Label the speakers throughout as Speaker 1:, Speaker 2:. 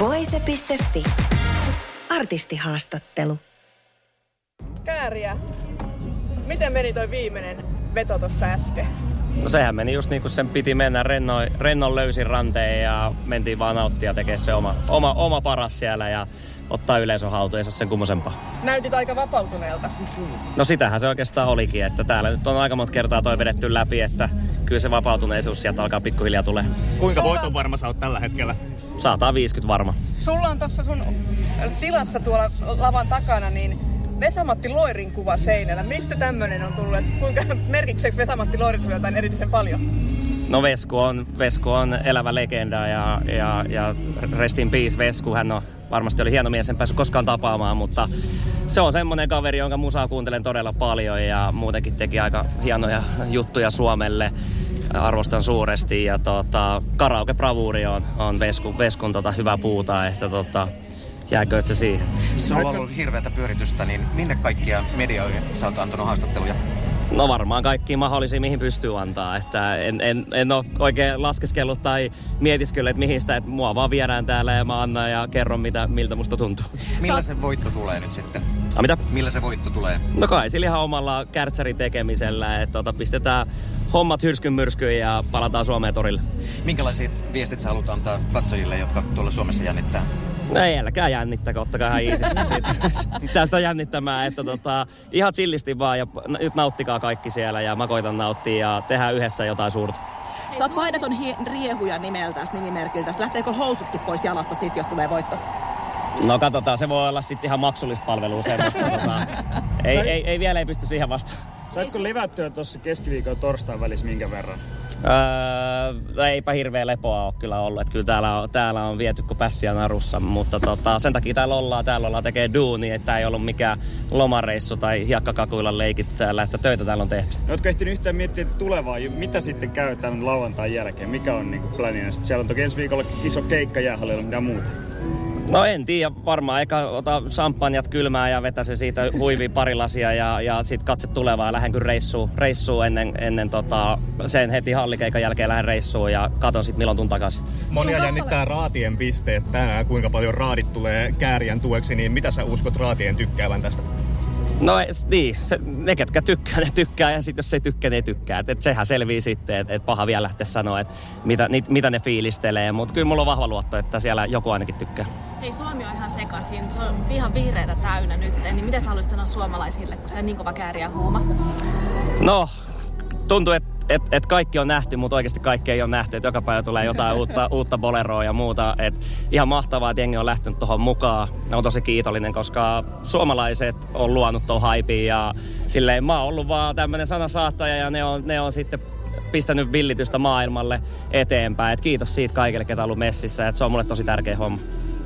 Speaker 1: Voise.fi. Artistihaastattelu.
Speaker 2: Kääriä. Miten meni toi viimeinen veto tuossa äsken?
Speaker 3: No sehän meni just niin kuin sen piti mennä rennon, rennon löysin ranteen ja mentiin vaan nauttia tekemään se oma, oma, oma paras siellä ja ottaa yleisön haltuun, ei se ole sen kummosempaa.
Speaker 2: Näytit aika vapautuneelta.
Speaker 3: No sitähän se oikeastaan olikin, että täällä nyt on aika monta kertaa toi vedetty läpi, että kyllä se vapautuneisuus sieltä alkaa pikkuhiljaa tulee.
Speaker 4: Kuinka voiton varma sä oot tällä hetkellä?
Speaker 3: 150 varma.
Speaker 2: Sulla on tuossa sun tilassa tuolla lavan takana, niin Vesamatti Loirin kuva seinällä. Mistä tämmönen on tullut? Kuinka merkitseekö Vesamatti Loirin sulle jotain erityisen paljon?
Speaker 3: No Vesku on, Vesku on elävä legenda ja, ja, ja rest in peace Vesku. Hän on varmasti oli hieno mies, en päässyt koskaan tapaamaan, mutta se on semmoinen kaveri, jonka musaa kuuntelen todella paljon ja muutenkin teki aika hienoja juttuja Suomelle. Arvostan suuresti ja tota, karaoke bravuuri on, on Veskun, Veskun tota, hyvä puuta, että tota, jääkö se siihen.
Speaker 4: Se on ollut hirveätä pyöritystä, niin minne kaikkia medioihin sä oot antanut haastatteluja?
Speaker 3: No varmaan kaikki mahdollisia, mihin pystyy antaa. Että en, en, en ole oikein laskeskellut tai mietiskellyt, että mihin sitä, että mua vaan viedään täällä ja mä annan ja kerron, mitä, miltä musta tuntuu.
Speaker 4: Millä se voitto tulee nyt sitten?
Speaker 3: A, mitä?
Speaker 4: Millä se voitto tulee?
Speaker 3: No kai sillä ihan omalla kärtsärin tekemisellä, että tota, pistetään hommat hyrskyn myrskyyn ja palataan Suomeen torille.
Speaker 4: Minkälaiset viestit sä haluat antaa katsojille, jotka tuolla Suomessa jännittää?
Speaker 3: No ei älkää jännittäkö, ottakaa ihan iisisti siitä. Tästä jännittämään, että tota, ihan chillisti vaan ja nyt nauttikaa kaikki siellä ja mä koitan nauttia ja tehdään yhdessä jotain suurta.
Speaker 5: Sä oot paidaton riehuja nimeltäs, nimimerkiltä. Lähteekö housutkin pois jalasta sit, jos tulee voitto?
Speaker 3: No katsotaan, se voi olla sitten ihan maksullista palvelua semmoista. tota, ei, ei, ei, vielä ei pysty siihen vastaan.
Speaker 6: Saitko levättyä tuossa keskiviikon torstain välissä minkä verran?
Speaker 3: Öö, eipä hirveä lepoa ole kyllä ollut. Että kyllä täällä on, täällä on viety kuin pässiä narussa, mutta tota, sen takia täällä ollaan, täällä ollaan tekee duuni, että ei ollut mikään lomareissu tai hiekkakakuilla leikitty täällä, että töitä täällä on tehty.
Speaker 6: Oletko ehtinyt yhtään miettiä että tulevaa, mitä sitten käy tämän lauantain jälkeen? Mikä on niin planina? Sitten siellä on toki ensi viikolla iso keikka jäähallilla, mitä muuta?
Speaker 3: No en tiedä, varmaan eikä ota sampanjat kylmää ja vetä se siitä huivi pari lasia ja, ja sitten katse tulevaa ja lähden kyllä reissuun, reissuun ennen, ennen tota, sen heti hallikeikan jälkeen lähden reissuun ja katon sitten milloin tuun takaisin.
Speaker 4: Monia jännittää raatien pisteet tänään, kuinka paljon raadit tulee kääriän tueksi, niin mitä sä uskot raatien tykkäävän tästä?
Speaker 3: No niin, se, ne ketkä tykkää, ne tykkää ja sitten jos ei tykkää, ne ei tykkää. Et, et sehän selvii sitten, että et paha vielä lähteä sanoa, että mitä, ni, mitä ne fiilistelee. Mutta kyllä mulla on vahva luotto, että siellä joku ainakin tykkää.
Speaker 5: Hei, Suomi on ihan sekaisin. Se on ihan vihreitä täynnä nyt. Niin miten sä haluaisit sanoa suomalaisille, kun se on niin kova kääriä huuma?
Speaker 3: No, tuntuu, että et, et kaikki on nähty, mutta oikeasti kaikki ei ole nähty. Et joka päivä tulee jotain uutta, uutta boleroa ja muuta. Et ihan mahtavaa, että jengi on lähtenyt tuohon mukaan. On tosi kiitollinen, koska suomalaiset on luonut tuon haipin ja silleen mä oon ollut vaan tämmöinen sanasaattaja ja ne on, ne on sitten pistänyt villitystä maailmalle eteenpäin. Et kiitos siitä kaikille, ketä on ollut messissä. Et se on mulle tosi tärkeä homma.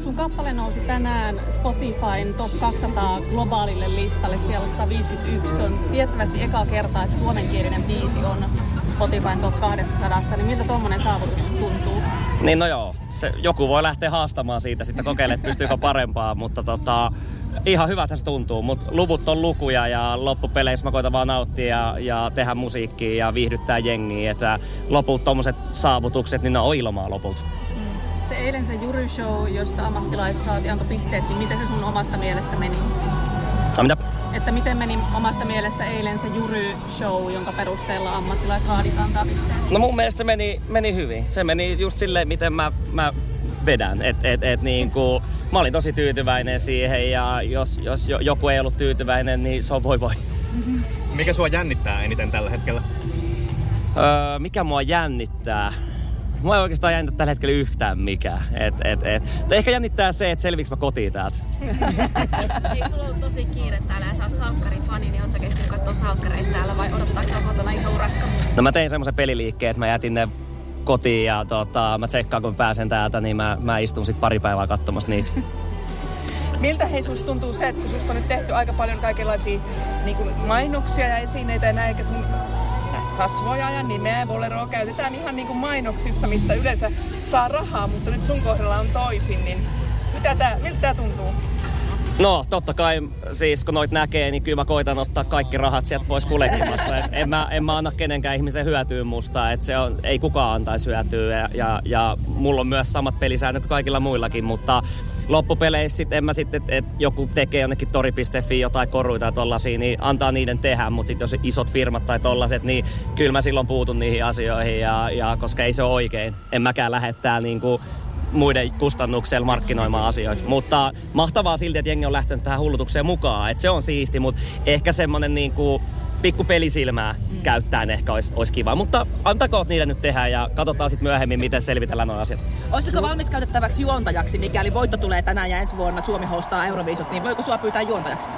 Speaker 5: Sun kappale nousi tänään Spotifyn top 200 globaalille listalle, siellä 151. Se on tiettävästi eka kertaa, että suomenkielinen biisi on Spotifyn top 200, niin miltä tuommoinen saavutus tuntuu?
Speaker 3: Niin no joo, se, joku voi lähteä haastamaan siitä, sitten kokeilemaan, että pystyykö parempaa, mutta tota, ihan hyvä se tuntuu, mutta luvut on lukuja ja loppupeleissä mä koitan vaan nauttia ja, ja tehdä musiikkia ja viihdyttää jengiä, että loput tommoset saavutukset, niin ne on ilmaa lopulta.
Speaker 5: Se eilen se Jury Show, josta ammattilaisraati antoi pisteet, niin miten se sun omasta mielestä meni?
Speaker 3: No, mitä?
Speaker 5: Että miten meni omasta mielestä eilen se Jury Show, jonka perusteella ammattilaisraadit antaa pisteet?
Speaker 3: No mun mielestä se meni, meni hyvin. Se meni just silleen, miten mä, mä vedän. Et, et, et niin kuin, mä olin tosi tyytyväinen siihen ja jos, jos joku ei ollut tyytyväinen, niin se on voi voi.
Speaker 4: Mikä sua jännittää eniten tällä hetkellä?
Speaker 3: Öö, mikä mua jännittää? Mua ei oikeastaan jännitä tällä hetkellä yhtään mikään. Et, et, et. Ehkä jännittää se, että selviiks mä kotiin täältä.
Speaker 5: Hei, sulla on tosi kiire täällä ja sä oot salkkarifani, niin oot sä kehtinyt katsoa salkkareita täällä vai odottaako sä kotona iso urakka?
Speaker 3: No mä tein semmoisen peliliikkeen, että mä jätin ne kotiin ja tota, mä tsekkaan kun pääsen täältä, niin mä, mä istun sitten pari päivää katsomassa niitä.
Speaker 2: Miltä hei susta tuntuu se, että susta on nyt tehty aika paljon kaikenlaisia niin kuin mainoksia ja esineitä ja näin, eikä sun kasvoja ja nimeä boleroa käytetään ihan niin kuin mainoksissa, mistä yleensä saa rahaa, mutta nyt sun kohdalla on toisin, niin mitä tää, miltä tää tuntuu?
Speaker 3: No, totta kai, siis kun noit näkee, niin kyllä mä koitan ottaa kaikki rahat sieltä pois kuleksimasta. En, mä, en mä anna kenenkään ihmisen hyötyä musta, että se on, ei kukaan antaisi hyötyä. Ja, ja, ja mulla on myös samat pelisäännöt kuin kaikilla muillakin, mutta loppupeleissä sit en mä sitten, että et joku tekee jonnekin tori.fi jotain koruita tai tollasia, niin antaa niiden tehdä, mutta sitten jos isot firmat tai tollaset, niin kyllä mä silloin puutun niihin asioihin, ja, ja koska ei se ole oikein. En mäkään lähettää niinku muiden kustannuksella markkinoimaan asioita. Mutta mahtavaa silti, että jengi on lähtenyt tähän hullutukseen mukaan. Että se on siisti, mutta ehkä semmonen niinku pikku pelisilmää mm. käyttäen ehkä olisi, olisi kiva. Mutta antakoot niitä nyt tehdä ja katsotaan sitten myöhemmin, miten selvitellään nuo asiat.
Speaker 1: Olisitko valmis käytettäväksi juontajaksi, mikäli voitto tulee tänään ja ensi vuonna Suomi hostaa Euroviisut, niin voiko sua pyytää juontajaksi?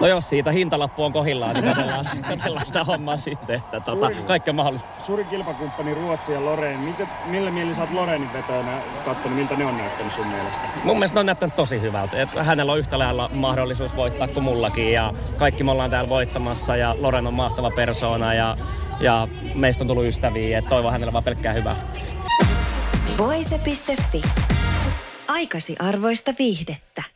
Speaker 3: No jos siitä hintalappu on kohillaan, niin katsellaan, katsellaan sitä hommaa sitten. Että tota, Suuri, kaikki on mahdollista.
Speaker 6: Suuri kilpakumppani Ruotsi ja Loreen. Miten, millä mieli sä oot Loreenin vetäjänä katsonut, miltä ne on näyttänyt sun mielestä?
Speaker 3: Mun mielestä ne on näyttänyt tosi hyvältä. Et hänellä on yhtä lailla mahdollisuus voittaa kuin mullakin. Ja kaikki me ollaan täällä voittamassa ja Loren on mahtava persoona ja, ja meistä on tullut ystäviä. Et toivon hänellä vaan pelkkää hyvää.
Speaker 7: Voise.fi. Aikasi arvoista viihdettä.